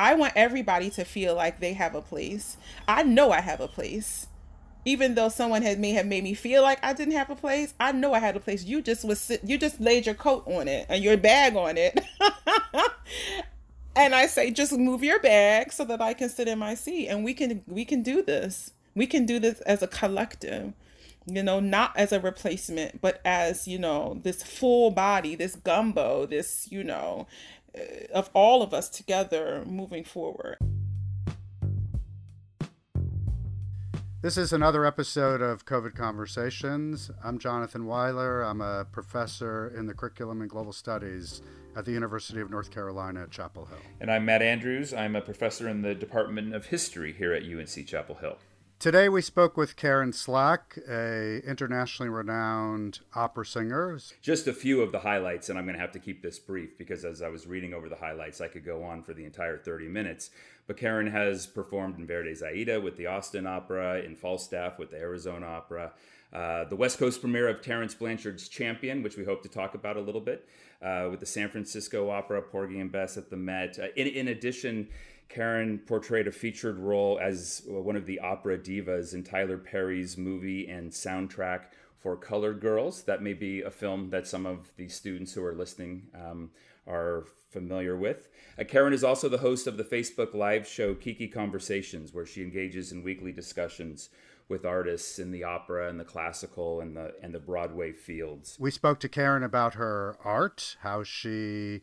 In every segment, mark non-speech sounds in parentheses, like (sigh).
I want everybody to feel like they have a place. I know I have a place. Even though someone had may have made me feel like I didn't have a place, I know I had a place. You just was you just laid your coat on it and your bag on it. (laughs) and I say just move your bag so that I can sit in my seat and we can we can do this. We can do this as a collective you know, not as a replacement, but as, you know, this full body, this gumbo, this, you know, of all of us together moving forward. This is another episode of COVID Conversations. I'm Jonathan Weiler. I'm a professor in the curriculum and global studies at the University of North Carolina at Chapel Hill. And I'm Matt Andrews. I'm a professor in the Department of History here at UNC Chapel Hill. Today we spoke with Karen Slack, a internationally renowned opera singer. Just a few of the highlights, and I'm going to have to keep this brief because as I was reading over the highlights, I could go on for the entire 30 minutes. But Karen has performed in Verdi's Aida with the Austin Opera, in Falstaff with the Arizona Opera, uh, the West Coast premiere of Terence Blanchard's Champion, which we hope to talk about a little bit, uh, with the San Francisco Opera, Porgy and Bess at the Met. Uh, in, in addition, Karen portrayed a featured role as one of the opera divas in Tyler Perry's movie and soundtrack for Colored Girls. That may be a film that some of the students who are listening um, are familiar with. Uh, Karen is also the host of the Facebook live show Kiki Conversations, where she engages in weekly discussions with artists in the opera and the classical and the and the Broadway fields. We spoke to Karen about her art, how she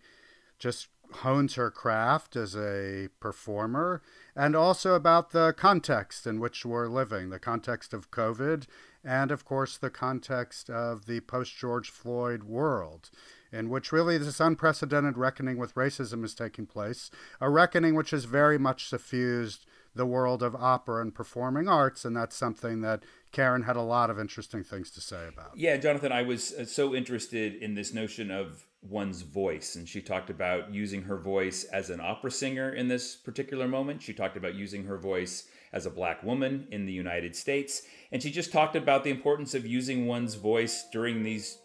just hones her craft as a performer and also about the context in which we're living the context of COVID, and of course, the context of the post George Floyd world, in which really this unprecedented reckoning with racism is taking place, a reckoning which has very much suffused the world of opera and performing arts, and that's something that Karen had a lot of interesting things to say about. Yeah, Jonathan, I was uh, so interested in this notion of one's voice. And she talked about using her voice as an opera singer in this particular moment. She talked about using her voice as a black woman in the United States. And she just talked about the importance of using one's voice during these,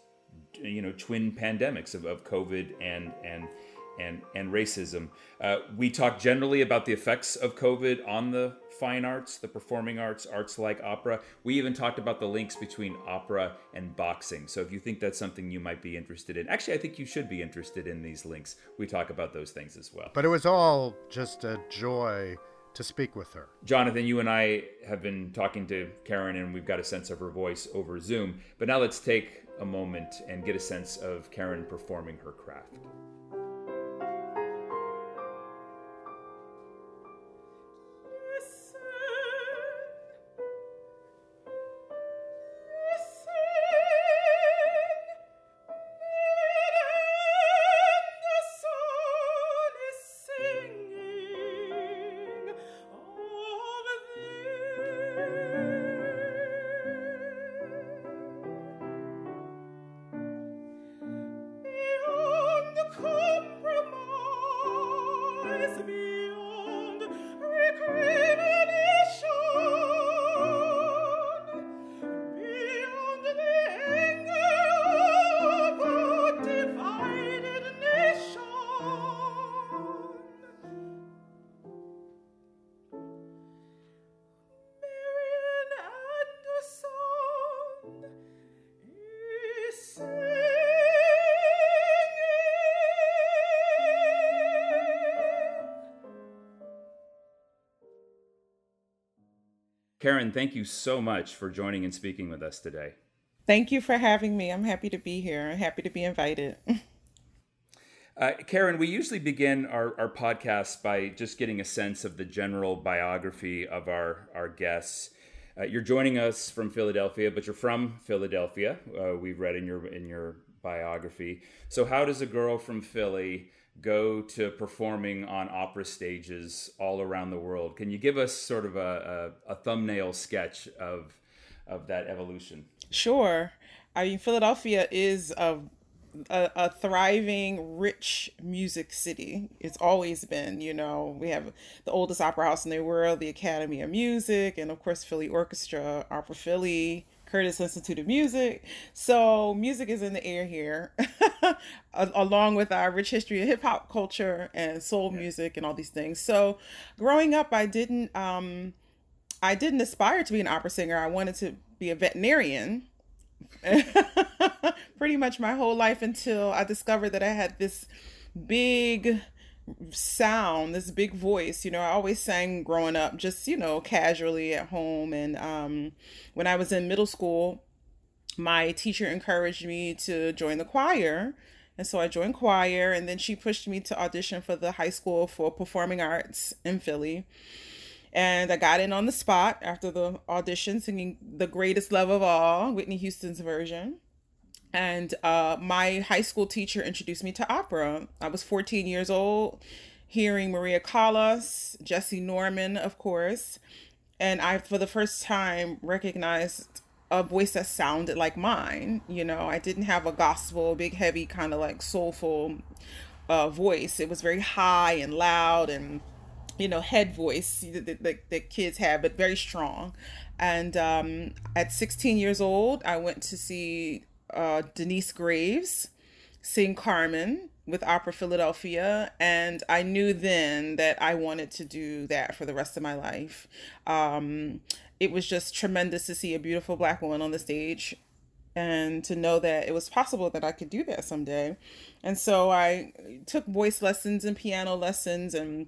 you know, twin pandemics of, of COVID and, and, and, and racism. Uh, we talked generally about the effects of COVID on the fine arts, the performing arts, arts like opera. We even talked about the links between opera and boxing. So if you think that's something you might be interested in, actually, I think you should be interested in these links. We talk about those things as well. But it was all just a joy to speak with her. Jonathan, you and I have been talking to Karen, and we've got a sense of her voice over Zoom. But now let's take a moment and get a sense of Karen performing her craft. Karen, thank you so much for joining and speaking with us today. Thank you for having me. I'm happy to be here. I'm happy to be invited. (laughs) Uh, Karen, we usually begin our, our podcast by just getting a sense of the general biography of our, our guests. Uh, you're joining us from Philadelphia, but you're from Philadelphia. Uh, we've read in your in your biography. So, how does a girl from Philly go to performing on opera stages all around the world. Can you give us sort of a, a, a thumbnail sketch of of that evolution? Sure. I mean, Philadelphia is a, a, a, thriving, rich music city. It's always been, you know, we have the oldest opera house in the world, the Academy of Music, and of course, Philly Orchestra, Opera Philly, Curtis Institute of Music. So, music is in the air here. (laughs) (laughs) along with our rich history of hip hop culture and soul music and all these things. So, growing up, I didn't um, I didn't aspire to be an opera singer. I wanted to be a veterinarian. (laughs) Pretty much my whole life until I discovered that I had this big sound, this big voice. You know, I always sang growing up, just, you know, casually at home. And um, when I was in middle school, my teacher encouraged me to join the choir. And so I joined choir, and then she pushed me to audition for the high school for performing arts in Philly. And I got in on the spot after the audition, singing The Greatest Love of All, Whitney Houston's version. And uh, my high school teacher introduced me to opera. I was 14 years old, hearing Maria Callas, Jessye Norman, of course. And I, for the first time, recognized a voice that sounded like mine. You know, I didn't have a gospel, big, heavy, kind of like soulful uh, voice. It was very high and loud and, you know, head voice that, that, that kids have, but very strong. And um, at 16 years old, I went to see uh, Denyce Graves sing Carmen with Opera Philadelphia, and I knew then that I wanted to do that for the rest of my life. Um, it was just tremendous to see a beautiful black woman on the stage and to know that it was possible that I could do that someday. And so I took voice lessons and piano lessons and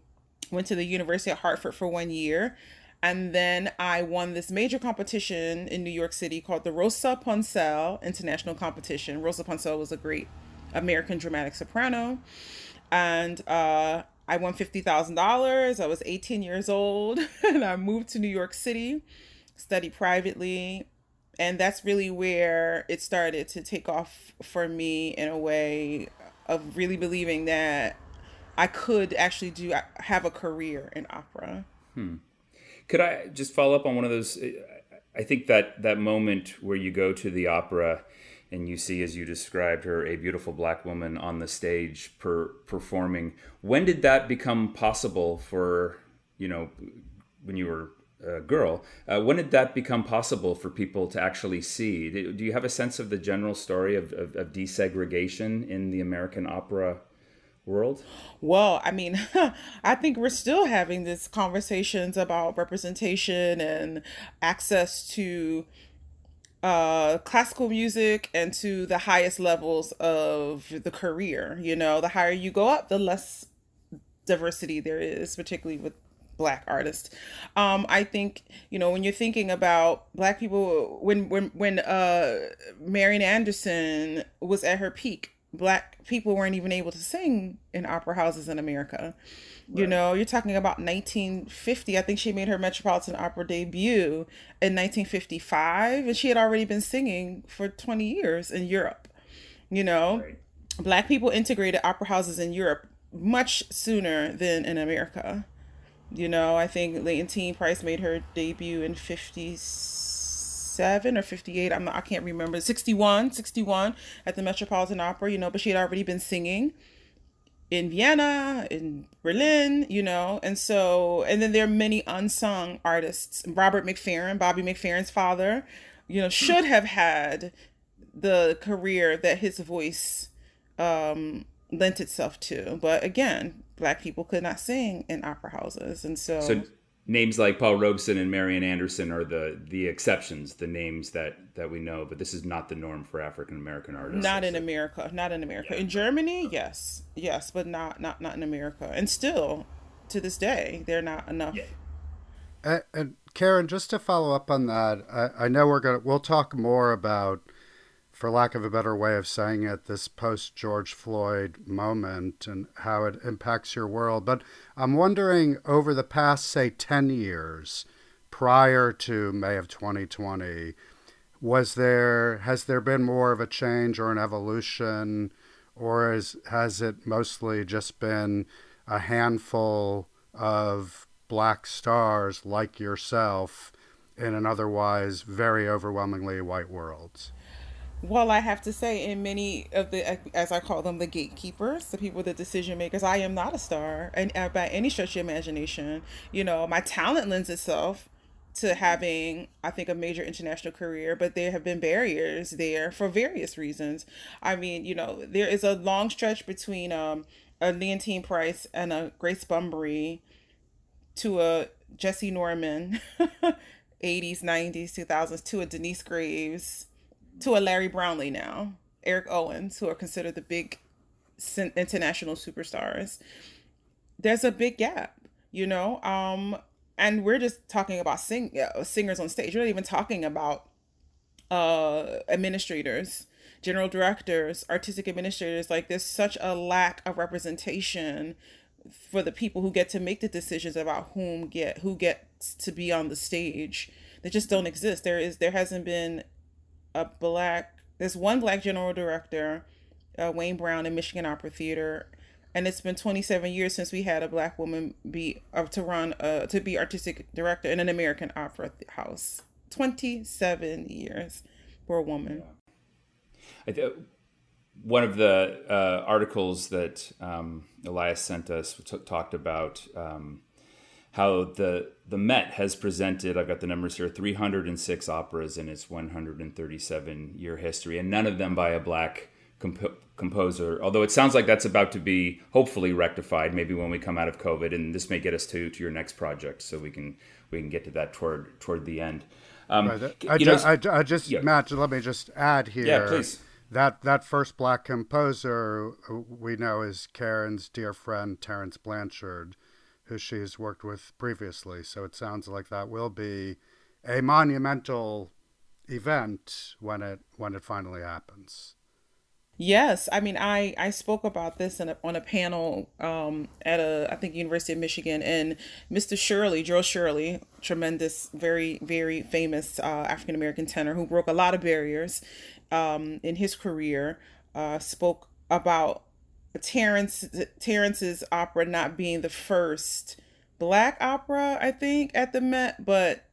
went to the University of Hartford for one year. And then I won this major competition in New York City called the Rosa Ponselle International Competition. Rosa Ponselle was a great American dramatic soprano. And uh, I won $50,000. I was 18 years old (laughs) and I moved to New York City, studied privately. And that's really where it started to take off for me in a way of really believing that I could actually do have a career in opera. Hmm. Could I just follow up on one of those? I think that that moment where you go to the opera and you see, as you described her, a beautiful black woman on the stage per, performing. When did that become possible for you know when you were a girl? Uh, when did that become possible for people to actually see? Do you have a sense of the general story of, of, of desegregation in the American opera world? Well, I mean, (laughs) I think we're still having these conversations about representation and access to uh, classical music and to the highest levels of the career. You know, the higher you go up, the less diversity there is, particularly with black artists. Um, I think you know when you're thinking about black people, when when when uh, Marian Anderson was at her peak black people weren't even able to sing in opera houses in America. Right. You know, you're talking about 1950. I think she made her Metropolitan Opera debut in 1955, and she had already been singing for 20 years in Europe. You know, right. black people integrated opera houses in Europe much sooner than in America. You know, I think Leontyne Price made her debut in 57 or 58 I'm not, I can't remember 61 61 at the Metropolitan Opera you know but she had already been singing in Vienna in Berlin you know and so and then there are many unsung artists. Robert McFerrin Bobby McFerrin's father you know should have had the career that his voice um lent itself to. But again black people could not sing in opera houses. And so, so names like Paul Robeson and Marian Anderson are the the exceptions, the names that that we know, but this is not the norm for African American artists. Not in America, not in America. Yeah. In Germany, yes, yes, but not not not in America, and still to this day, they're not enough. Yeah. And, and Karen, just to follow up on that, I, I know we're gonna we'll talk more about for lack of a better way of saying it, this post George Floyd moment and how it impacts your world. But I'm wondering over the past, say, 10 years prior to May of 2020, was there has there been more of a change or an evolution or is, has it mostly just been a handful of black stars like yourself in an otherwise very overwhelmingly white world well, I have to say, in many of the, as I call them, the gatekeepers, the people, the decision makers, I am not a star, and uh, by any stretch of imagination, you know, my talent lends itself to having, I think, a major international career, but there have been barriers there for various reasons. I mean, you know, there is a long stretch between um, a Leontyne Price and a Grace Bumbry to a Jessye Norman, 80s, 90s, 2000s, to a Denyce Graves, to a Larry Brownlee now, Eric Owens, who are considered the big international superstars. There's a big gap, you know? Um, and we're just talking about sing singers on stage. We're not even talking about uh, administrators, general directors, artistic administrators. Like there's such a lack of representation for the people who get to make the decisions about whom get who gets to be on the stage. They just don't exist. There is there hasn't been a black. There's one black general director, uh, Wayne Brown in Michigan Opera Theater, and it's been 27 years since we had a black woman be uh, to run uh, to be artistic director in an American opera house. 27 years for a woman. Yeah. Th- one of the uh, articles that um, Elias sent us t- talked about um, how the the Met has presented. I've got the numbers here: 306 operas in its 137 year history, and none of them by a black comp- composer. Although it sounds like that's about to be hopefully rectified, maybe when we come out of COVID, and this may get us to to your next project, so we can we can get to that toward toward the end. Um, right. I, ju- know, I, I, just yeah. Matt, let me just add here. Yeah, please. That that first black composer we know is Karen's dear friend Terence Blanchard, who she's worked with previously. So it sounds like that will be a monumental event when it when it finally happens. Yes, I mean, I I spoke about this a, on a panel um, at a I think University of Michigan, and Mr. Shirley, George Shirley, tremendous, very very famous uh, African American tenor who broke a lot of barriers um, in his career, uh, spoke about Terence Terence's opera not being the first black opera, I think, at the Met, but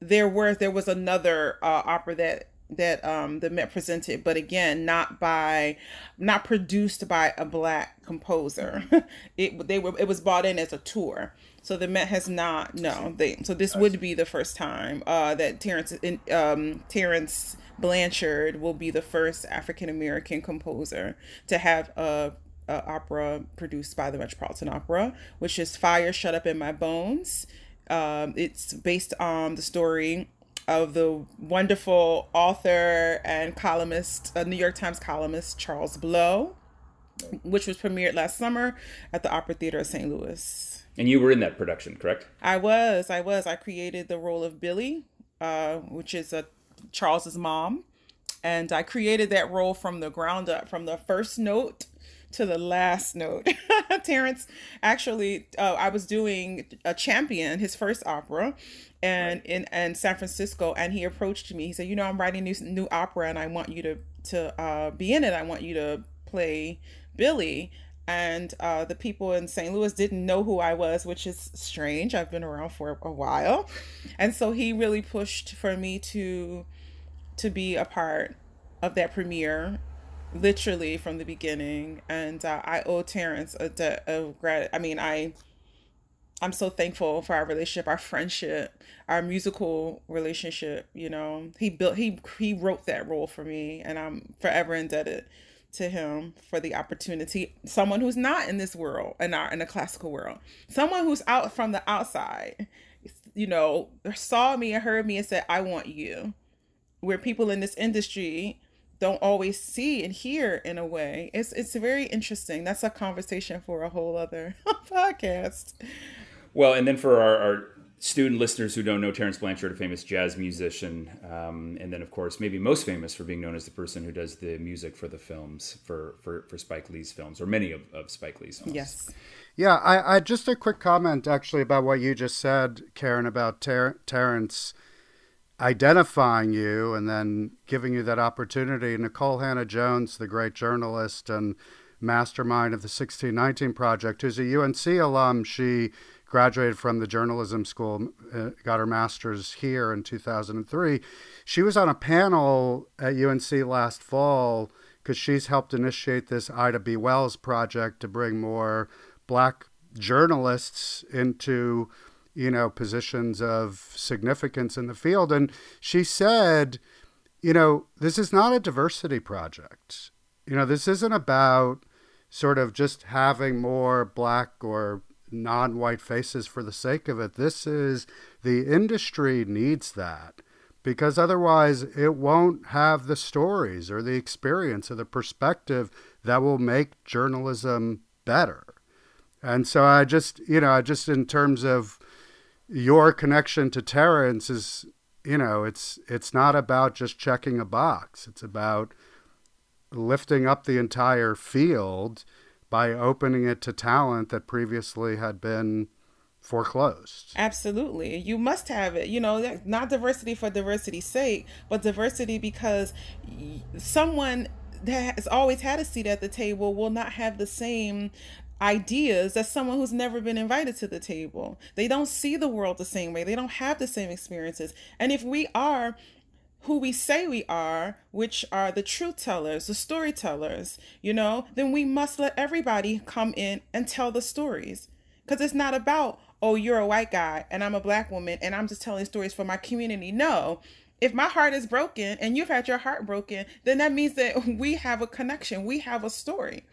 there were there was another uh, opera that that um the Met presented, but again, not by not produced by a black composer. (laughs) it they were it was bought in as a tour. So the Met has not no they so this would be the first time uh that Terence um Terence Blanchard will be the first African American composer to have a, a opera produced by the Metropolitan Opera, which is Fire Shut Up in My Bones. Um, it's based on the story of the wonderful author and columnist, a New York Times columnist, Charles Blow, which was premiered last summer at the Opera Theater of St. Louis. And you were in that production, correct? I was. I was. I created the role of Billie, uh, which is a Charles's mom, and I created that role from the ground up, from the first note to the last note. (laughs) Terence actually, uh, I was doing a champion, his first opera, and right. in and San Francisco, and he approached me. He said, "You know, I'm writing new new opera, and I want you to to uh, be in it. I want you to play Billie." And uh, the people in St. Louis didn't know who I was, which is strange. I've been around for a while, and so he really pushed for me to to be a part of that premiere literally from the beginning and uh, i owe terence a debt of gratitude i mean i i'm so thankful for our relationship our friendship our musical relationship you know he built he he wrote that role for me and i'm forever indebted to him for the opportunity someone who's not in this world and not in the classical world someone who's out from the outside you know saw me and heard me and said i want you where people in this industry don't always see and hear in a way. It's it's very interesting. That's a conversation for a whole other (laughs) podcast. Well, and then for our, our, student listeners who don't know Terence Blanchard, a famous jazz musician, um, and then of course maybe most famous for being known as the person who does the music for the films for for, for Spike Lee's films or many of, of Spike Lee's films. Yes. Yeah, I, I just a quick comment actually about what you just said, Karen, about Ter- Terence identifying you and then giving you that opportunity. Nikole Hannah-Jones, the great journalist and mastermind of the 1619 Project, who's a UNC alum, she graduated from the journalism school, uh, got her master's here in 2003. She was on a panel at UNC last fall because she's helped initiate this Ida B. Wells project to bring more black journalists into you know, positions of significance in the field. And she said, you know, this is not a diversity project. You know, this isn't about sort of just having more black or non white faces for the sake of it. This is the industry needs that because otherwise it won't have the stories or the experience or the perspective that will make journalism better. And so I just, you know, I just in terms of your connection to Terence is, you know, it's it's not about just checking a box. It's about lifting up the entire field by opening it to talent that previously had been foreclosed. Absolutely. You must have it. You know, not diversity for diversity's sake, but diversity because someone that has always had a seat at the table will not have the same ideas as someone who's never been invited to the table. They don't see the world the same way. They don't have the same experiences. And if we are who we say we are, which are the truth tellers, the storytellers, you know, then we must let everybody come in and tell the stories. Because it's not about, oh, you're a white guy and I'm a black woman and I'm just telling stories for my community. No. If my heart is broken and you've had your heart broken, then that means that (laughs) we have a connection. We have a story.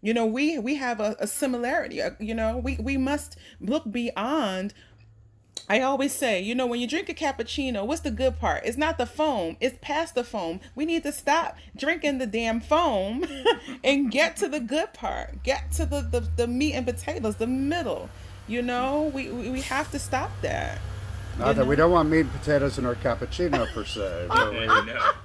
You know, we we have a, a similarity. Uh, you know, we we must look beyond I always say, you know, when you drink a cappuccino, what's the good part? It's not the foam, it's past the foam. We need to stop drinking the damn foam (laughs) and get to the good part. Get to the, the, the meat and potatoes, the middle. You know, we, we have to stop that. Not that we don't want meat and potatoes in our cappuccino per se. (laughs)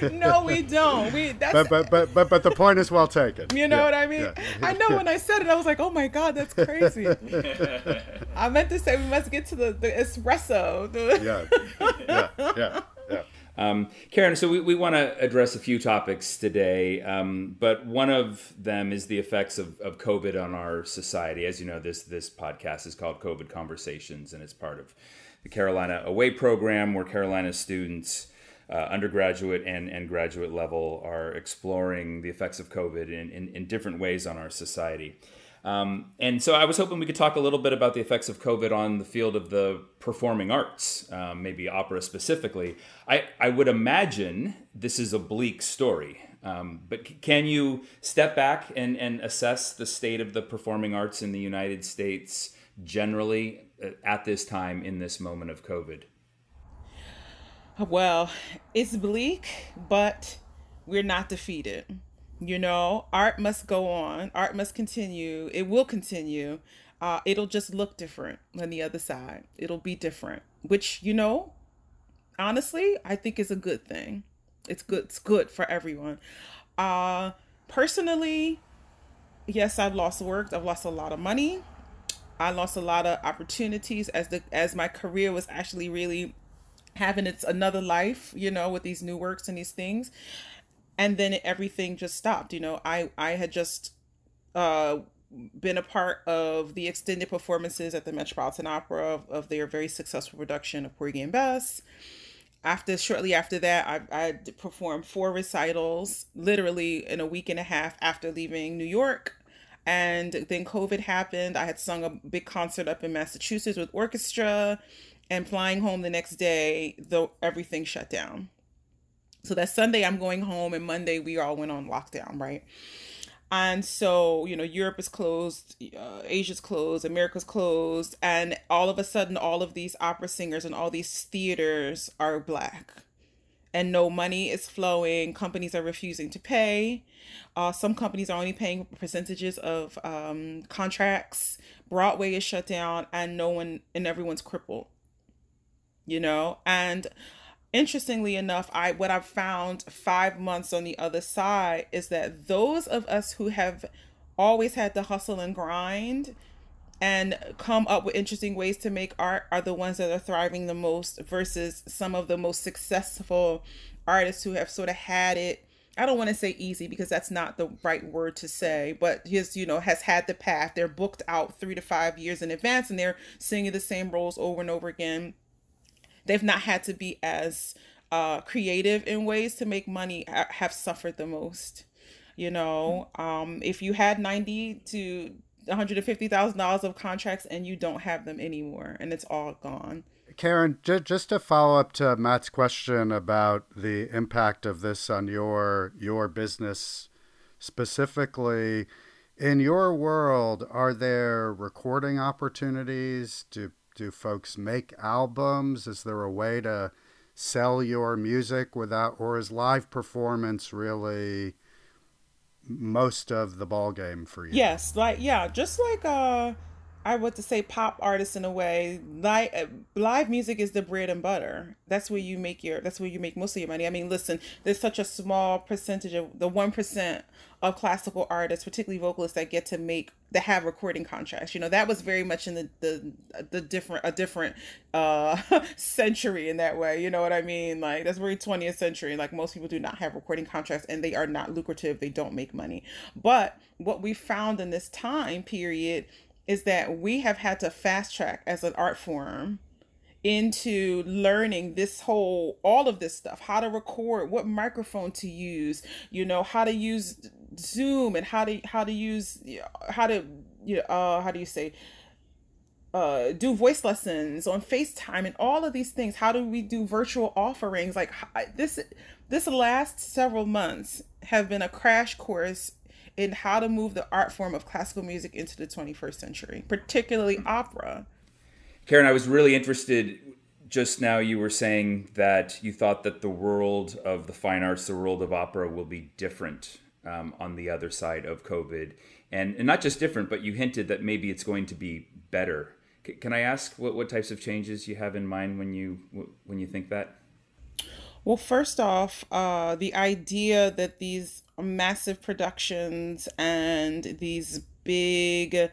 But, no, we don't. We that's but, but but but but the point is well taken. You know yeah, what I mean? Yeah. I know when I said it, I was like, oh my god, that's crazy. (laughs) I meant to say we must get to the, the espresso. The yeah, yeah, yeah, yeah. Um, Karen, so we, we want to address a few topics today, um, but one of them is the effects of, of COVID on our society. As you know, this this podcast is called COVID Conversations, and it's part of the Carolina Away program, where Carolina students, uh, undergraduate and, and graduate level, are exploring the effects of COVID in, in, in different ways on our society. Um, and so I was hoping we could talk a little bit about the effects of COVID on the field of the performing arts, um, maybe opera specifically. I, I would imagine this is a bleak story. Um, but c- can you step back and, and assess the state of the performing arts in the United States generally at this time in this moment of COVID? Well, it's bleak, but we're not defeated. You know, art must go on, art must continue, it will continue. Uh, it'll just look different on the other side. It'll be different, which, you know, honestly, I think is a good thing. It's good, it's good for everyone. Uh, personally, yes, I've lost work, I've lost a lot of money. I lost a lot of opportunities as the as my career was actually really having its another life, you know, with these new works and these things. And then everything just stopped. You know, I I had just uh been a part of the extended performances at the Metropolitan Opera of, of their very successful production of Porgy and Bess. After shortly after that, I, I performed four recitals, literally in a week and a half after leaving New York and then COVID happened. I had sung a big concert up in Massachusetts with orchestra and flying home the next day, though everything shut down. So that Sunday I'm going home and Monday we all went on lockdown, right? And so, you know, Europe is closed, uh, Asia's closed, America's closed, and all of a sudden, all of these opera singers and all these theaters are black and no money is flowing. Companies are refusing to pay. Uh, some companies are only paying percentages of um, contracts. Broadway is shut down, and no one and everyone's crippled. You know, and interestingly enough, I what I've found five months on the other side is that those of us who have always had to hustle and grind and come up with interesting ways to make art are the ones that are thriving the most versus some of the most successful artists who have sort of had it I don't want to say easy because that's not the right word to say, but just, you know, has had the path. They're booked out three to five years in advance and they're singing the same roles over and over again. They've not had to be as uh, creative in ways to make money, have suffered the most. You know, um, if you had 90 to $150,000 of contracts and you don't have them anymore and it's all gone. Karen, j- just to follow up to Matt's question about the impact of this on your your business specifically, in your world, are there recording opportunities? Do do folks make albums? Is there a way to sell your music without, or is live performance really most of the ball game for you? Yes, like yeah, just like uh I would to say pop artists in a way. Live uh, live music is the bread and butter. That's where you make your. That's where you make most of your money. I mean, listen, there's such a small percentage of the one percent of classical artists, particularly vocalists, that get to make that have recording contracts. You know, that was very much in the the the different a different uh (laughs) century in that way. You know what I mean? Like that's very 20th century. Like most people do not have recording contracts, and they are not lucrative. They don't make money. But what we found in this time period is that we have had to fast track as an art form into learning this whole all of this stuff how to record what microphone to use you know how to use zoom and how to how to use how to you know, uh how do you say uh do voice lessons on FaceTime and all of these things. How do we do virtual offerings? Like this this last several months have been a crash course in how to move the art form of classical music into the 21st century, particularly opera. Karen, I was really interested. Just now, you were saying that you thought that the world of the fine arts, the world of opera, will be different um, on the other side of COVID. And, and not just different, but you hinted that maybe it's going to be better. C- can I ask what, what types of changes you have in mind when you when you think that? Well, first off, uh, the idea that these massive productions and these big,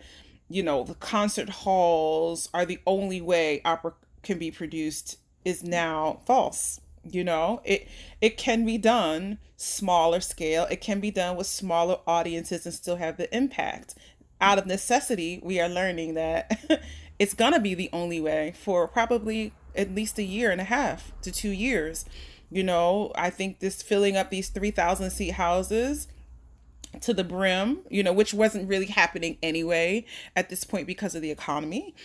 you know, the concert halls are the only way opera can be produced is now false. You know, it it can be done smaller scale. It can be done with smaller audiences and still have the impact. Out of necessity, we are learning that (laughs) it's gonna be the only way for probably at least a year and a half to two years you know, I think this filling up these 3,000 seat houses to the brim, you know, which wasn't really happening anyway at this point because of the economy.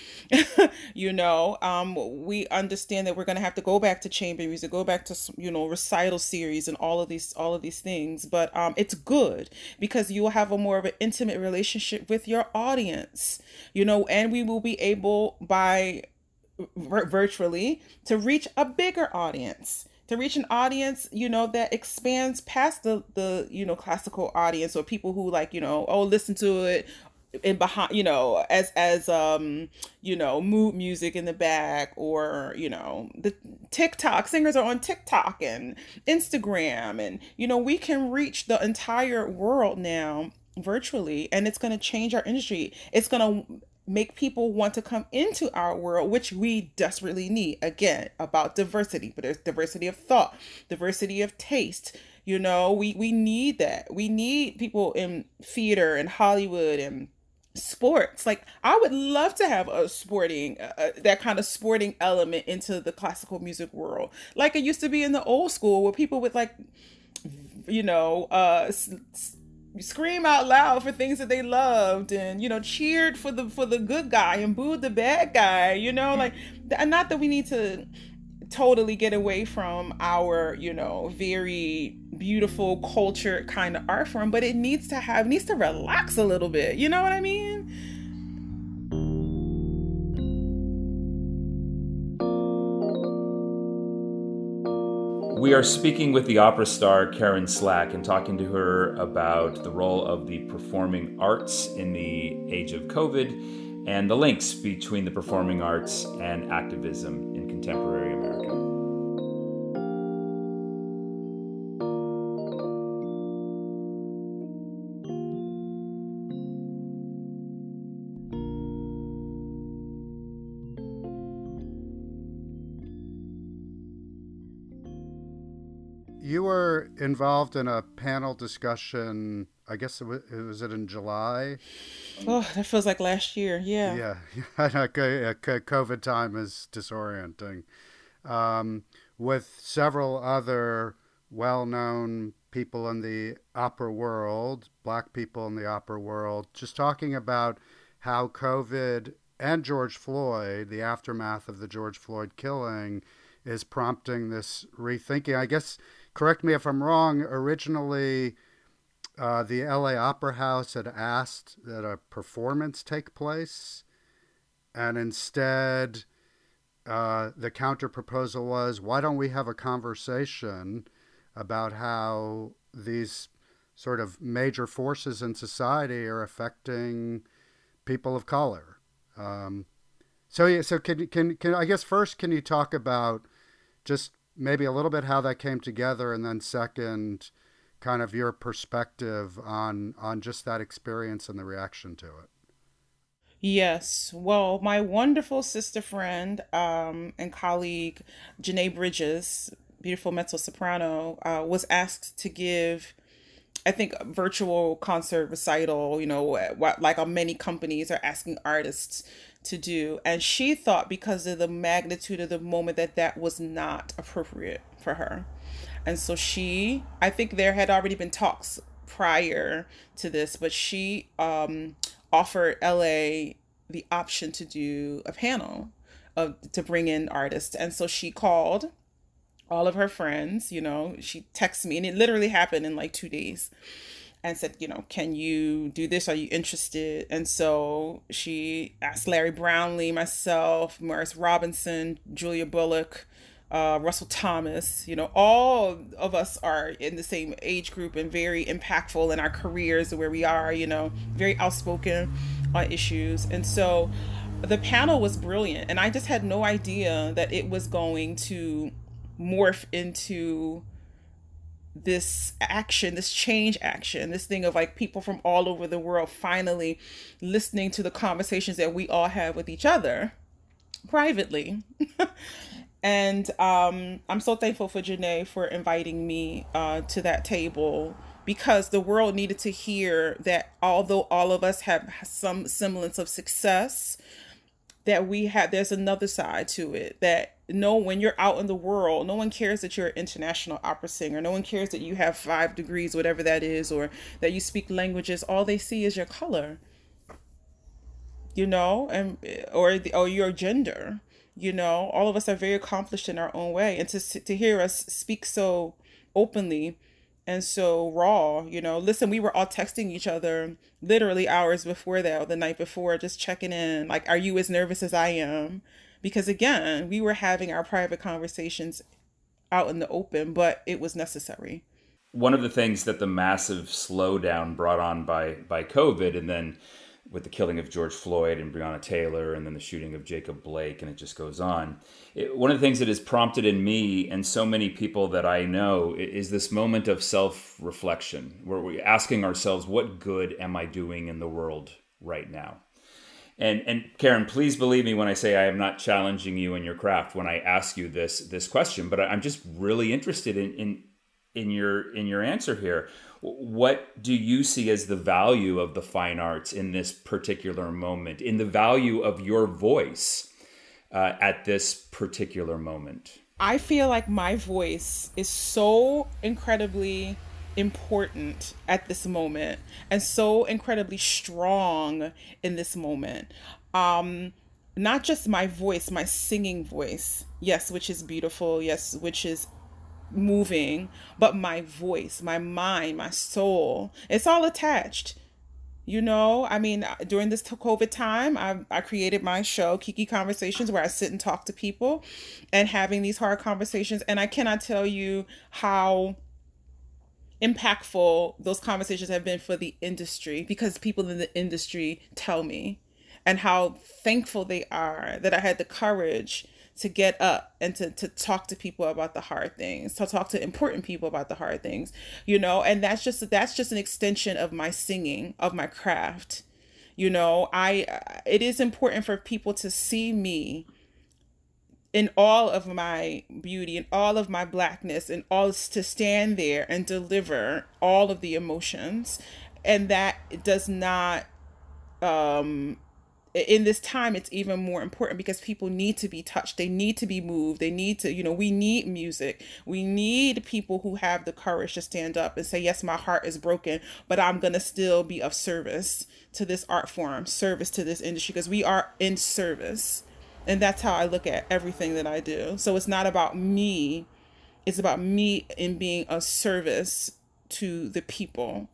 (laughs) you know, um, we understand that we're going to have to go back to chamber music, go back to you know recital series and all of these all of these things. But um, it's good because you will have a more of an intimate relationship with your audience. You know, and we will be able by virtually to reach a bigger audience to reach an audience, you know, that expands past the the you know classical audience or people who like you know oh listen to it in behind you know as as um you know mood music in the back or you know the TikTok singers are on TikTok and Instagram and you know we can reach the entire world now virtually and it's going to change our industry. It's going to make people want to come into our world, which we desperately need. Again, about diversity, but there's diversity of thought, diversity of taste. You know, we we need that. We need people in theater and Hollywood and sports. Like I would love to have a sporting uh, uh that kind of sporting element into the classical music world, like it used to be in the old school, where people would like, you know, uh. S- scream out loud for things that they loved and you know cheered for the for the good guy and booed the bad guy you know mm-hmm. like and not that we need to totally get away from our you know very beautiful culture kind of art form but it needs to have needs to relax a little bit you know what i mean We are speaking with the opera star Karen Slack and talking to her about the role of the performing arts in the age of COVID and the links between the performing arts and activism in contemporary America. Involved in a panel discussion. I guess it was, was it in July. Oh, that feels like last year. Yeah. Yeah, (laughs) I know. COVID time is disorienting. Um, with several other well-known people in the opera world, black people in the opera world, just talking about how COVID and George Floyd, the aftermath of the George Floyd killing, is prompting this rethinking. I guess, correct me if I'm wrong, originally uh, the LA Opera House had asked that a performance take place, and instead, uh, the counter proposal was why don't we have a conversation about how these sort of major forces in society are affecting people of color. Um, so yeah, so can can can I guess first can you talk about just maybe a little bit how that came together, and then second, kind of your perspective on on just that experience and the reaction to it. Yes. Well, my wonderful sister friend um, and colleague, J'Nai Bridges, beautiful mezzo soprano, uh, was asked to give, I think, a virtual concert recital, you know, what, like many companies are asking artists to do. And she thought because of the magnitude of the moment that that was not appropriate for her. And so she, I think there had already been talks prior to this, but she um, offered LA the option to do a panel of to bring in artists. And so she called all of her friends, you know, she texted me and it literally happened in like two days and said, you know, can you do this? Are you interested? And so she asked Larry Brownlee, myself, Morris Robinson, Julia Bullock, uh, Russell Thomas, you know, all of us are in the same age group and very impactful in our careers where we are, you know, very outspoken on issues. And so the panel was brilliant. And I just had no idea that it was going to morph into this action, this change action, this thing of like people from all over the world finally listening to the conversations that we all have with each other privately. (laughs) And um, I'm so thankful for J'Nai for inviting me uh, to that table because the world needed to hear that although all of us have some semblance of success, that we have there's another side to it that no when you're out in the world no one cares that you're an international opera singer. No one cares that you have five degrees whatever that is or that you speak languages. All they see is your color you know and or the, or your gender you know. All of us are very accomplished in our own way. And to to hear us speak so openly and so raw you know listen we were all texting each other literally hours before that or the night before just checking in like are you as nervous as i am? Because again we were having our private conversations out in the open but it was necessary. One of the things that the massive slowdown brought on by by covid and then with the killing of George Floyd and Breonna Taylor, and then the shooting of Jacob Blake, and it just goes on. It, one of the things that has prompted in me and so many people that I know is this moment of self reflection, where we're asking ourselves, what good am I doing in the world right now? And, and Karen, please believe me when I say I am not challenging you in your craft when I ask you this this question, but I'm just really interested in in in your in your answer here what do you see as the value of the fine arts in this particular moment, in the value of your voice uh, at this particular moment? I feel like my voice is so incredibly important at this moment and so incredibly strong in this moment. Um, not just my voice, my singing voice, yes, which is beautiful, yes, which is moving, but my voice, my mind, my soul, it's all attached. You know, I mean, uh, during this COVID time, I, I created my show, Kiki Conversations, where I sit and talk to people and having these hard conversations. And I cannot tell you how impactful those conversations have been for the industry because people in the industry tell me and how thankful they are that I had the courage to get up and to, to talk to people about the hard things to talk to important people about the hard things you know? And that's just that's just an extension of my singing of my craft you know? I it is important for people to see me in all of my beauty and all of my blackness and all to stand there and deliver all of the emotions. And that does not um in this time it's even more important because people need to be touched. They need to be moved. They need to you know we need music. We need people who have the courage to stand up and say yes my heart is broken but i'm going to still be of service to this art form service to this industry because we are in service. And that's how i look at everything that i do. So it's not about me. It's about me in being of service to the people.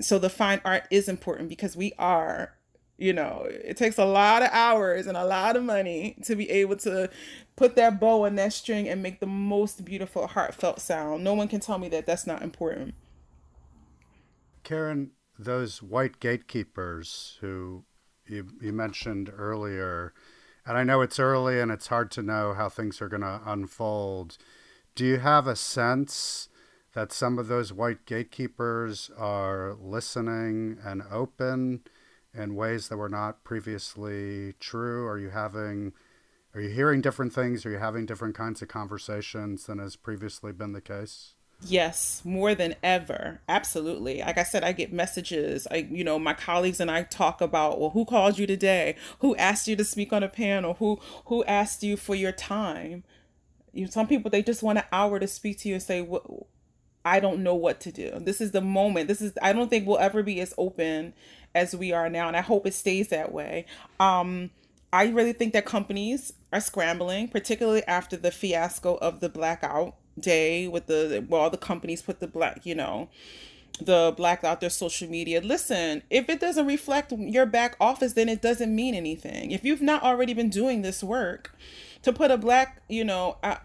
So the fine art is important because we are you know it takes a lot of hours and a lot of money to be able to put that bow on that string and make the most beautiful heartfelt sound. No one can tell me that that's not important. Karen those white gatekeepers who you, you mentioned earlier and i know it's early and it's hard to know how things are going to unfold. Do you have a sense that some of those white gatekeepers are listening and open in ways that were not previously true? Are you having are you hearing different things? Are you having different kinds of conversations than has previously been the case? Yes, more than ever. Absolutely. Like I said, I get messages. I, you know, my colleagues and I talk about, well, who called you today? Who asked you to speak on a panel? Who who asked you for your time? You know, some people they just want an hour to speak to you and say, what I don't know what to do. This is the moment. This is I don't think we'll ever be as open as we are now and I hope it stays that way. Um I really think that companies are scrambling, particularly after the fiasco of the blackout day with the well, the companies put the black, you know, the black out their social media. Listen, if it doesn't reflect your back office, then it doesn't mean anything. If you've not already been doing this work to put a black, you know, uh,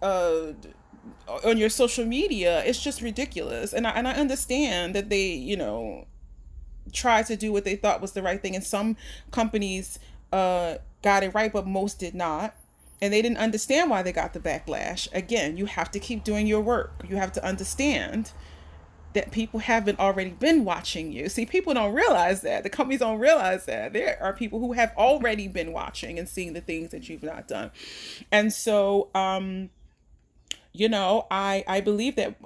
uh on your social media it's just ridiculous and I, and I understand that they you know try to do what they thought was the right thing and some companies uh got it right but most did not and they didn't understand why they got the backlash again you have to keep doing your work you have to understand that people haven't already been watching you. See, people don't realize that. The companies don't realize that. There are people who have already been watching and seeing the things that you've not done. And so um you know, I I believe that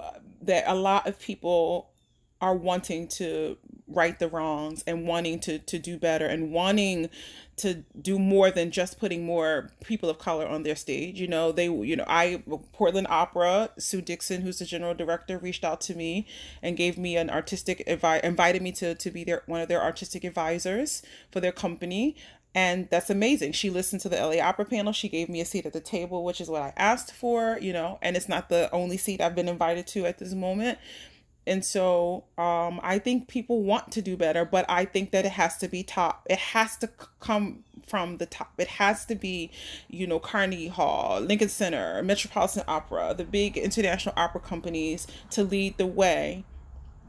that a lot of people are wanting to right the wrongs and wanting to to do better and wanting to do more than just putting more people of color on their stage. You know, they, you know, I, Portland Opera, Sue Dixon, who's the general director, reached out to me and gave me an artistic, advi- invited me to, to be their, one of their artistic advisors for their company and that's amazing. She listened to the LA Opera panel. She gave me a seat at the table, which is what I asked for, you know, and it's not the only seat I've been invited to at this moment. And so um, I think people want to do better, but I think that it has to be top. It has to come from the top. It has to be, you know, Carnegie Hall, Lincoln Center, Metropolitan Opera, the big international opera companies to lead the way.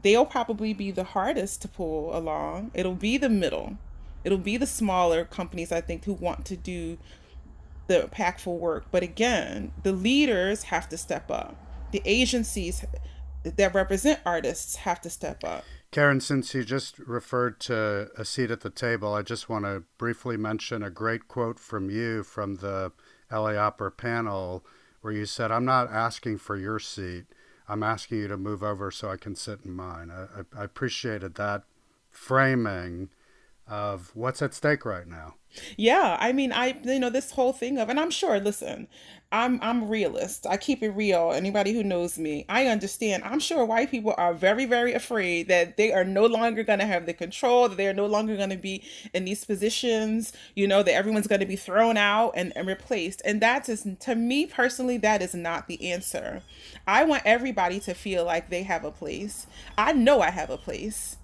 They'll probably be the hardest to pull along. It'll be the middle It'll be the smaller companies, I think, who want to do the impactful work. But again, the leaders have to step up. The agencies that represent artists have to step up. Karen, since you just referred to a seat at the table, I just want to briefly mention a great quote from you from the LA Opera panel where you said, I'm not asking for your seat. I'm asking you to move over so I can sit in mine. I, I appreciated that framing of what's at stake right now. Yeah, I mean, I you know this whole thing of, and I'm sure. Listen, I'm I'm realist. I keep it real. Anybody who knows me, I understand. I'm sure white people are very very afraid that they are no longer going to have the control. That they are no longer going to be in these positions. You know that everyone's going to be thrown out and, and replaced. And that is to me personally, that is not the answer. I want everybody to feel like they have a place. I know I have a place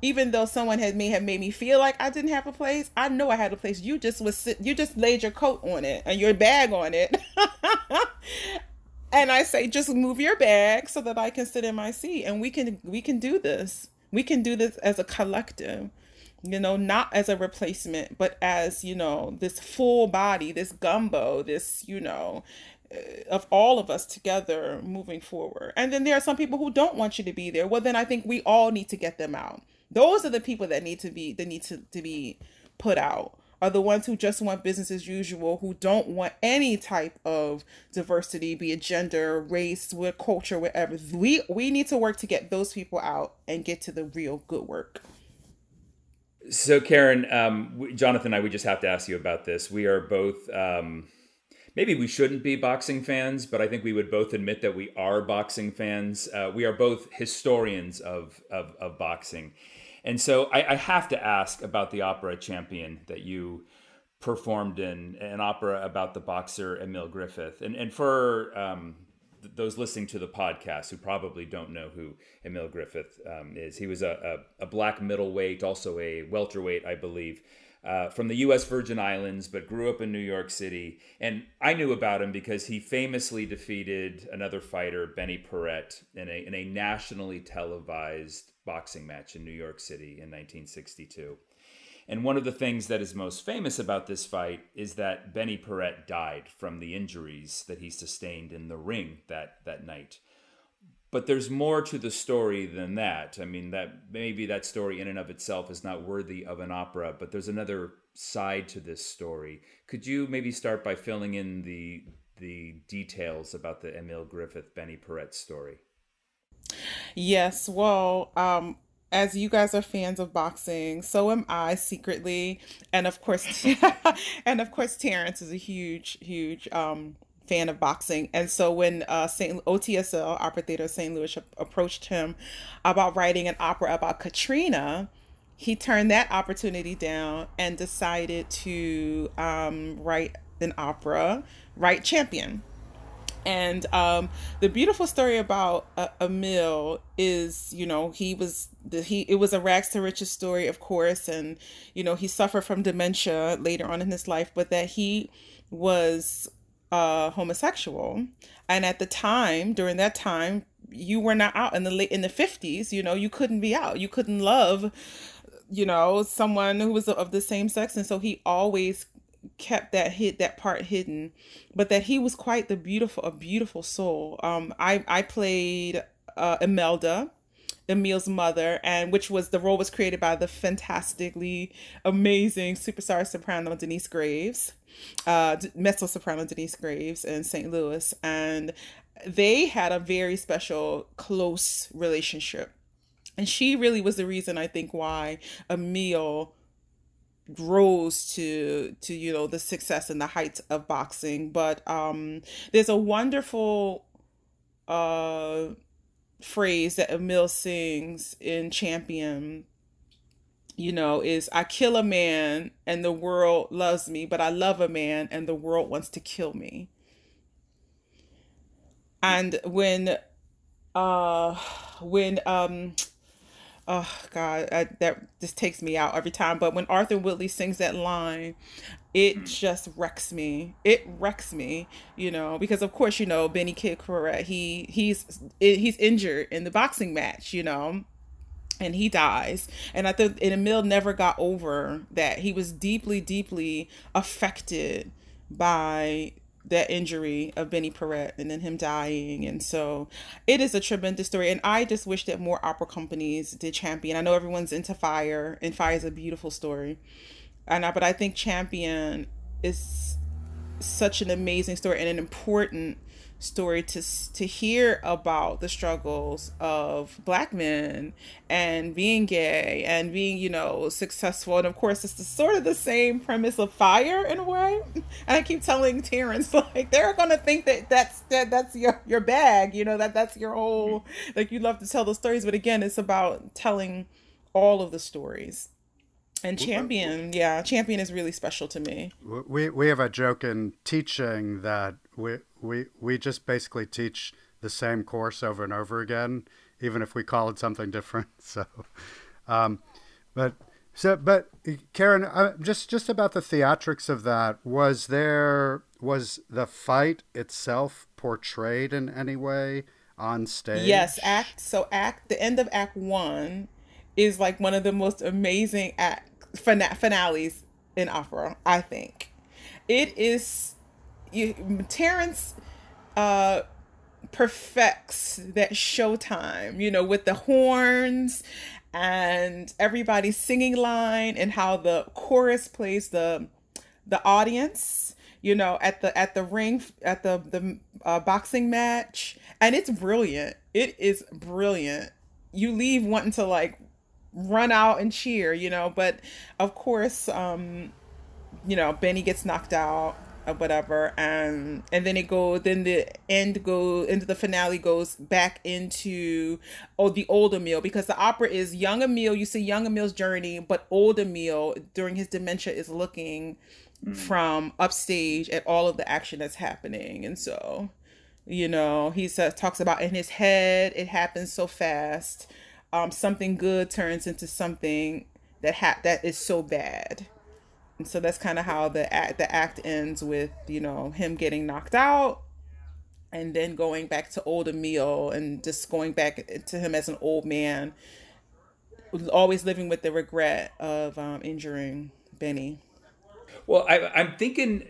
even though someone had may have made me feel like I didn't have a place, I know I had a place. You just was you just laid your coat on it and your bag on it. (laughs) and I say just move your bag so that I can sit in my seat and we can we can do this. We can do this as a collective. You know, not as a replacement, but as, you know, this full body, this gumbo, this, you know, uh, of all of us together moving forward. And then there are some people who don't want you to be there. Well, then I think we all need to get them out those are the people that need to be that need to, to be put out are the ones who just want business as usual, who don't want any type of diversity, be it gender, race, what culture, whatever. We we need to work to get those people out and get to the real good work. So, Karen, um, Jonathan and I, we just have to ask you about this. We are both, um, maybe we shouldn't be boxing fans, but I think we would both admit that we are boxing fans. Uh, we are both historians of, of, of boxing. And so I, I, have to ask about the opera champion that you performed in, an opera about the boxer Emile Griffith. And, and for um, those listening to the podcast who probably don't know who Emile Griffith um, is. He was a, a, a, black middleweight, also a welterweight, I believe, uh, from the U.S. Virgin Islands, but grew up in New York City. And I knew about him because he famously defeated another fighter, Benny Paret, in a, in a nationally televised boxing match in New York City in 1962. And one of the things that is most famous about this fight is that Benny Paret died from the injuries that he sustained in the ring that, that night. But there's more to the story than that. I mean, that maybe that story in and of itself is not worthy of an opera, but there's another side to this story. Could you maybe start by filling in the the details about the Emile Griffith Benny Paret story? Yes, well, um, as you guys are fans of boxing, so am I secretly, and of course, (laughs) and of course, Terence is a huge, huge um, fan of boxing. And so when uh, Saint OTSL Opera Theater St. Louis approached him about writing an opera about Katrina, he turned that opportunity down and decided to um, write an opera, write Champion. And um, the beautiful story about uh, Emile is, you know, he was the, he it was a rags to riches story, of course, and you know he suffered from dementia later on in his life, but that he was uh, homosexual, and at the time, during that time, you were not out. In the late in the fifties. You know, you couldn't be out, you couldn't love, you know, someone who was of the same sex, and so he always kept that hit that part hidden. But that he was quite the beautiful a beautiful soul. Um i i played uh Emelda Emile's mother, and which was the role was created by the fantastically amazing superstar soprano Denyce Graves, uh, mezzo soprano Denyce Graves in St. Louis, and they had a very special, close relationship. And she really was the reason I think why Emile rose to to you know the success and the heights of boxing but um there's a wonderful uh phrase that Emile sings in Champion you know is I kill a man and the world loves me but I love a man and the world wants to kill me. And when uh when um oh god I, that just takes me out every time. But when arthur woodley sings that line it hmm. just wrecks me. It wrecks me you know because of course you know benny kid Paret, he he's he's injured in the boxing match you know and he dies and i think and emile never got over that he was deeply deeply affected by that injury of Benny Paret and then him dying. And so it is a tremendous story. And I just wish that more opera companies did Champion. I know everyone's into Fire, and Fire is a beautiful story. And I, but I think Champion is such an amazing story and an important story to to hear about the struggles of black men and being gay and being you know successful. And of course it's the, sort of the same premise of fire in a way. And (laughs) i keep telling terence (laughs) like they're gonna think that that's that that's your your bag you know that that's your whole like you love to tell the stories. But again it's about telling all of the stories and champion yeah champion is really special to me we we have a joke in teaching that we we we just basically teach the same course over and over again, even if we call it something different. (laughs) So, um, but so but Karen, uh, just just about the theatrics of that. Was there was the fight itself portrayed in any way on stage? Yes, act so act the end of Act One is like one of the most amazing act finales in opera. I think. It is you, Terence uh, perfects that showtime, you know, with the horns and everybody singing line and how the chorus plays the the audience you know at the at the ring at the the uh, boxing match. And it's brilliant. It is brilliant. You leave wanting to like run out and cheer, you know. But of course, um, you know, Benny gets knocked out or whatever, and and then it goes. Then the end go into the finale goes back into oh the old Emile because the opera is young Emile. You see young Emile's journey, but old Emile during his dementia is looking mm. from upstage at all of the action that's happening, and so you know he says talks about in his head it happens so fast um, something good turns into something that ha- that is so bad. And so that's kind of how the act the act ends with you know him getting knocked out, and then going back to old Emile and just going back to him as an old man, always living with the regret of um, injuring Benny. Well, I, I'm thinking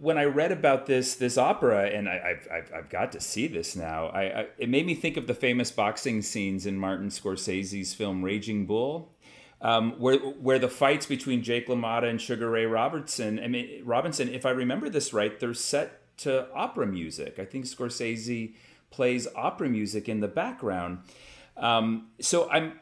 when I read about this this opera, and I, have I've, got to see this now, I, I, it made me think of the famous boxing scenes in Martin Scorsese's film Raging Bull, um, where where the fights between Jake LaMotta and Sugar Ray Robertson. I mean Robinson, if I remember this right, they're set to opera music. I think Scorsese plays opera music in the background. Um, so I'm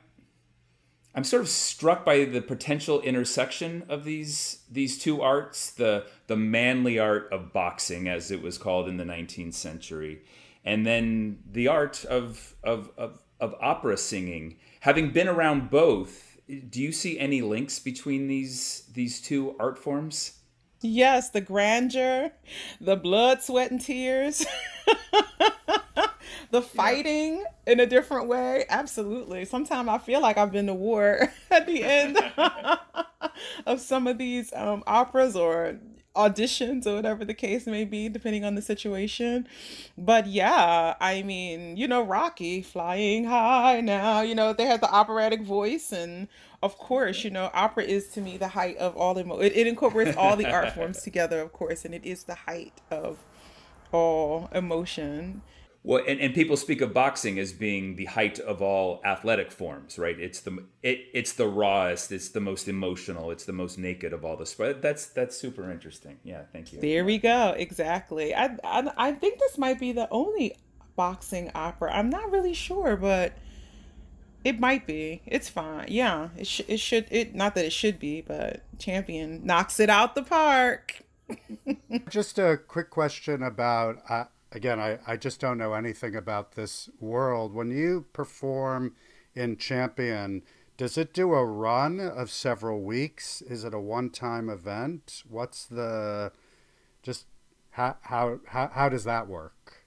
I'm sort of struck by the potential intersection of these these two arts, the the manly art of boxing, as it was called in the 19th century, and then the art of of of, of opera singing. Having been around both, do you see any links between these these two art forms? Yes, the grandeur, the blood, sweat, and tears. (laughs) the fighting yeah. in a different way absolutely sometimes i feel like i've been to war (laughs) at the end (laughs) of some of these um, operas or auditions or whatever the case may be depending on the situation. But yeah i mean you know rocky flying high now you know they have the operatic voice and of course you know opera is to me the height of all emo- it, it incorporates all the art forms (laughs) together of course and it is the height of all emotion well, and, and people speak of boxing as being the height of all athletic forms, right? It's the it, it's the rawest, it's the most emotional, it's the most naked of all the sport. That's that's super interesting. Yeah, thank you. There we go. Exactly. I, I I think this might be the only boxing opera. I'm not really sure, but it might be. It's fine. Yeah, it sh- it should it not that it should be, but Champion knocks it out the park. (laughs) Just a quick question about uh, again, I, I just don't know anything about this world. When you perform in Champion, does it do a run of several weeks? Is it a one time event? What's the just how, how how how does that work?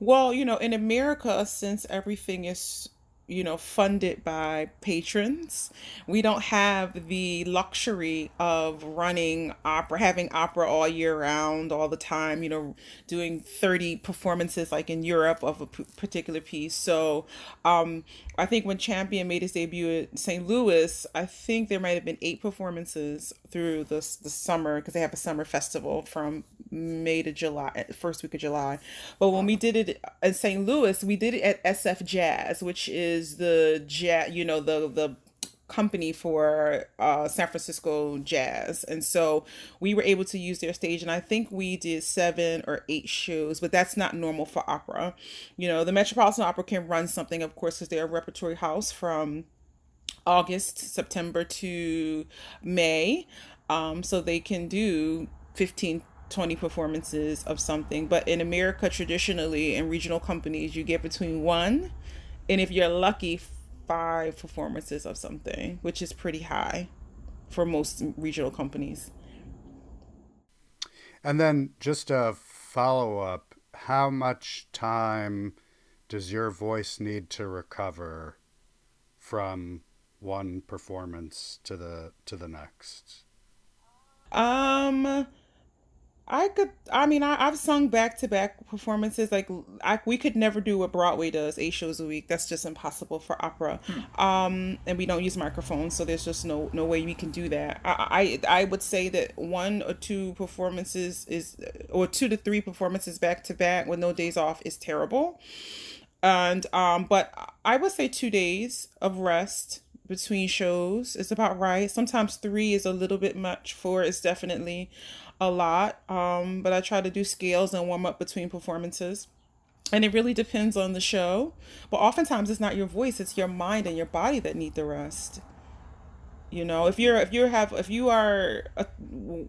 Well, you know, in America, since everything is you know funded by patrons. We don't have the luxury of running opera having opera all year round all the time you know doing 30 performances like in europe of a p- particular piece. So um i think when champion made his debut at st louis i think there might have been eight performances through the, the summer because they have a summer festival from May to July, first week of July. But when we did it in St. Louis, we did it at SF Jazz, which is the jazz, you know, the the company for uh, San Francisco jazz. And so we were able to use their stage. And I think we did seven or eight shows, but that's not normal for opera. You know, the Metropolitan Opera can run something, of course, because they're a repertory house from August, September to May. Um, so they can do 15 20 performances of something. But in America, traditionally, in regional companies, you get between one and if you're lucky, five performances of something, which is pretty high for most regional companies. And then just a follow up how much time does your voice need to recover from one performance to the to the next? Um I could. I mean, I, have sung back to back performances. Like, I, we could never do what Broadway does, eight shows a week. That's just impossible for opera. Hmm. Um, and we don't use microphones, so there's just no no way we can do that. I, I I would say that one or two performances is, or two to three performances back to back with no days off is terrible. And um, but I would say two days of rest between shows is about right. Sometimes three is a little bit much. Four is definitely a lot. Um, but I try to do scales and warm up between performances. and it really depends on the show but oftentimes it's not your voice it's your mind and your body that need the rest you know if you're if you have if you are a,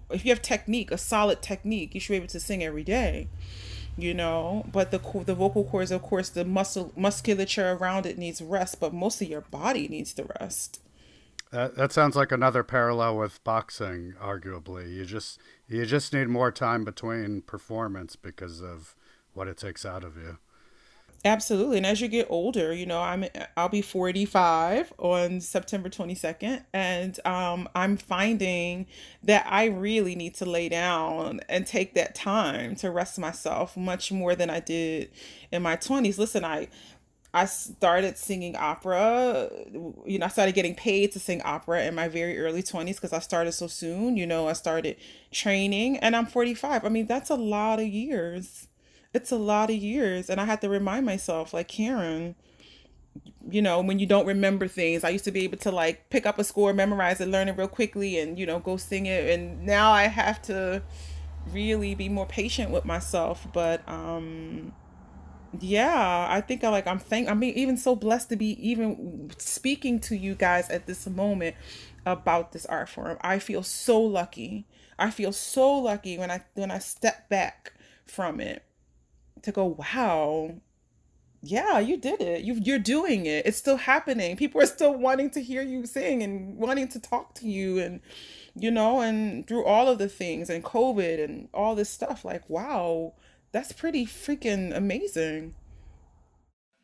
if you have technique a solid technique you should be able to sing every day you know but the the vocal cords of course the muscle musculature around it needs rest but most of your body needs the rest. That, that sounds like another parallel with boxing arguably. You just you just need more time between performance because of what it takes out of you Absolutely. And as you get older, you know, I'm I'll be 45 on September 22nd and um I'm finding that I really need to lay down and take that time to rest myself much more than I did in my 20s. Listen, I I started singing opera. You know, I started getting paid to sing opera in my very early 20s because I started so soon. You know, I started training and I'm 45. I mean, that's a lot of years it's a lot of years and i had to remind myself like karen you know when you don't remember things i used to be able to like pick up a score memorize it learn it real quickly and you know go sing it. And now i have to really be more patient with myself but um yeah i think i like i'm thank i'm even so blessed to be even speaking to you guys at this moment about this art form. I feel so lucky. I feel so lucky when i when i step back from it to go, wow, yeah, you did it. You you're doing it. It's still happening. People are still wanting to hear you sing and wanting to talk to you and you know, and through all of the things and COVID and all this stuff like wow, that's pretty freaking amazing.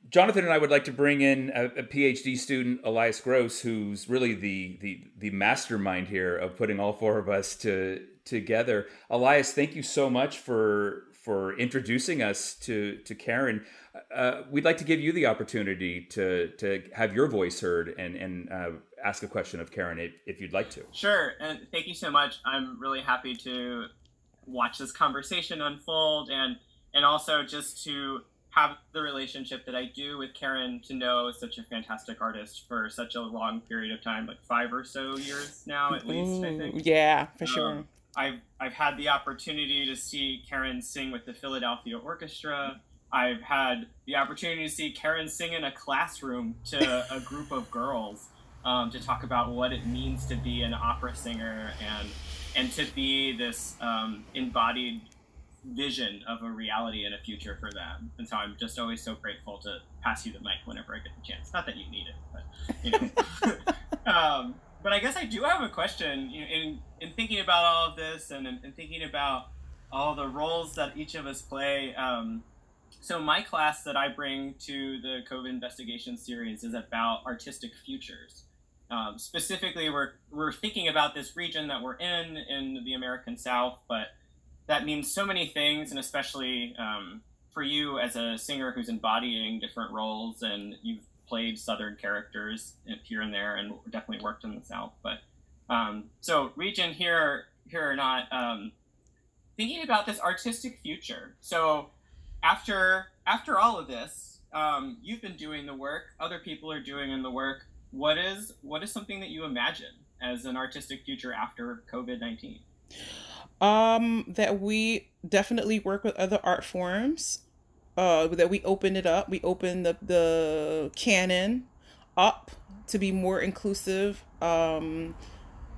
Jonathan and I would like to bring in a, a, PhD student, Elias Gross, who's really the, the the mastermind here of putting all four of us to together. Elias, thank you so much for for introducing us to to Karen. Uh, we'd like to give you the opportunity to to have your voice heard and and uh, ask a question of Karen if, if you'd like to. Sure, and thank you so much. I'm really happy to watch this conversation unfold and and also just to have the relationship that I do with Karen to know such a fantastic artist for such a long period of time, like five or so years now at least. Ooh, I think. Yeah, for sure. I've I've had the opportunity to see Karen sing with the Philadelphia Orchestra. I've had the opportunity to see Karen sing in a classroom to (laughs) a group of girls um, to talk about what it means to be an opera singer and and to be this um, embodied vision of a reality and a future for them. And so I'm just always so grateful to pass you the mic whenever I get the chance. Not that you need it, but you know. (laughs) (laughs) um, but I guess I do have a question You in in thinking about all of this and in, thinking about all the roles that each of us play. Um, so my class that I bring to the COVID investigation series is about artistic futures. Um, specifically, we're we're thinking about this region that we're in in the American South, but that means so many things, and especially um, for you as a singer who's embodying different roles, and you've played Southern characters here and there, and definitely worked in the South. But um, so region here, here or not, um, thinking about this artistic future. So after after all of this, um, you've been doing the work. Other people are doing in the work. What is what is something that you imagine as an artistic future after COVID nineteen? Um, that we definitely work with other art forms uh, that we open it up. We open the the canon up to be more inclusive. Um,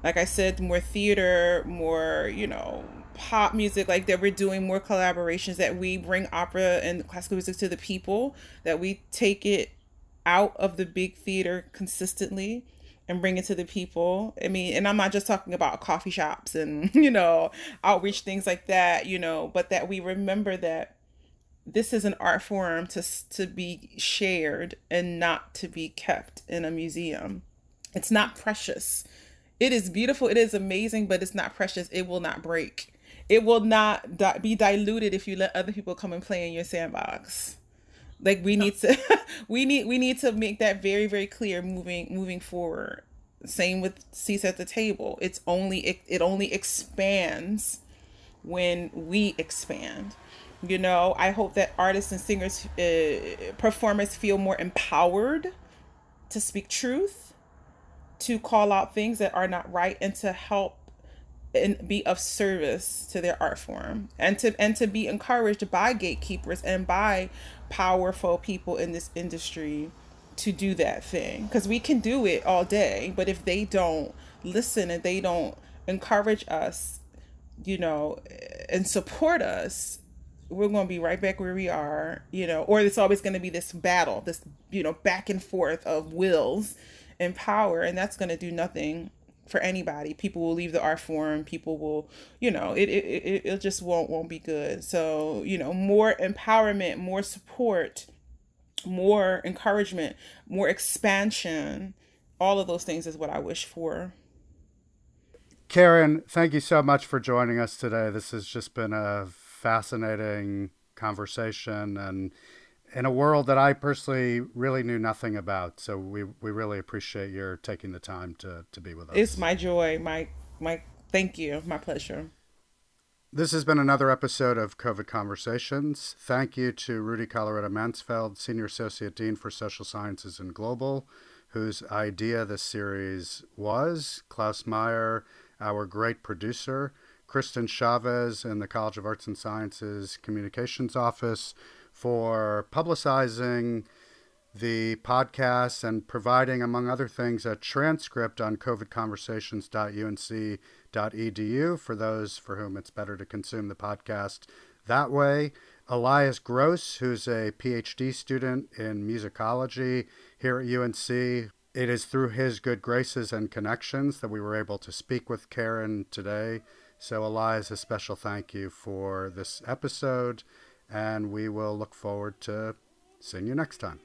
like I said, more theater, more you know pop music. Like that, we're doing more collaborations. That we bring opera and classical music to the people. That we take it out of the big theater consistently and bring it to the people. I mean, and I'm not just talking about coffee shops and, (laughs) you know, outreach things like that, you know, but that we remember that this is an art form to to be shared and not to be kept in a museum. It's not precious. It is beautiful. It is amazing, but it's not precious. It will not break. It will not di- be diluted if you let other people come and play in your sandbox. Like we need to, (laughs) we need we need to make that very very clear moving moving forward. Same with seats at the table. It's only it, it only expands when we expand you know, I hope that artists and singers, uh, performers feel more empowered to speak truth, to call out things that are not right, and to help and be of service to their art form and to and to be encouraged by gatekeepers and by powerful people in this industry to do that thing. Because we can do it all day but if they don't listen and they don't encourage us you know and support us we're going to be right back where we are you know or it's always going to be this battle this you know back and forth of wills and power and that's going to do nothing for anybody. People will leave the art form people will you know it it, it, it just won't won't be good. So you know more empowerment more support more encouragement more expansion all of those things is what i wish for. Karen thank you so much for joining us today. This has just been a fascinating conversation and in a world that I personally really knew nothing about. So we, we really appreciate your taking the time to, to be with us. It's my joy. My, my, thank you. My pleasure. This has been another episode of COVID Conversations. Thank you to Rudi Colloredo-Mansfeld, Senior Associate Dean for Social Sciences and Global, whose idea this series was, Klaus Meyer, our great producer, Kristen Chavez in the College of Arts and Sciences Communications Office, for publicizing the podcast and providing, among other things, a transcript on covidconversations.unc.edu for those for whom it's better to consume the podcast that way. Elias Gross, who's a PhD student in musicology here at UNC. It is through his good graces and connections that we were able to speak with Karen today. So, Elias, a special thank you for this episode and we will look forward to seeing you next time.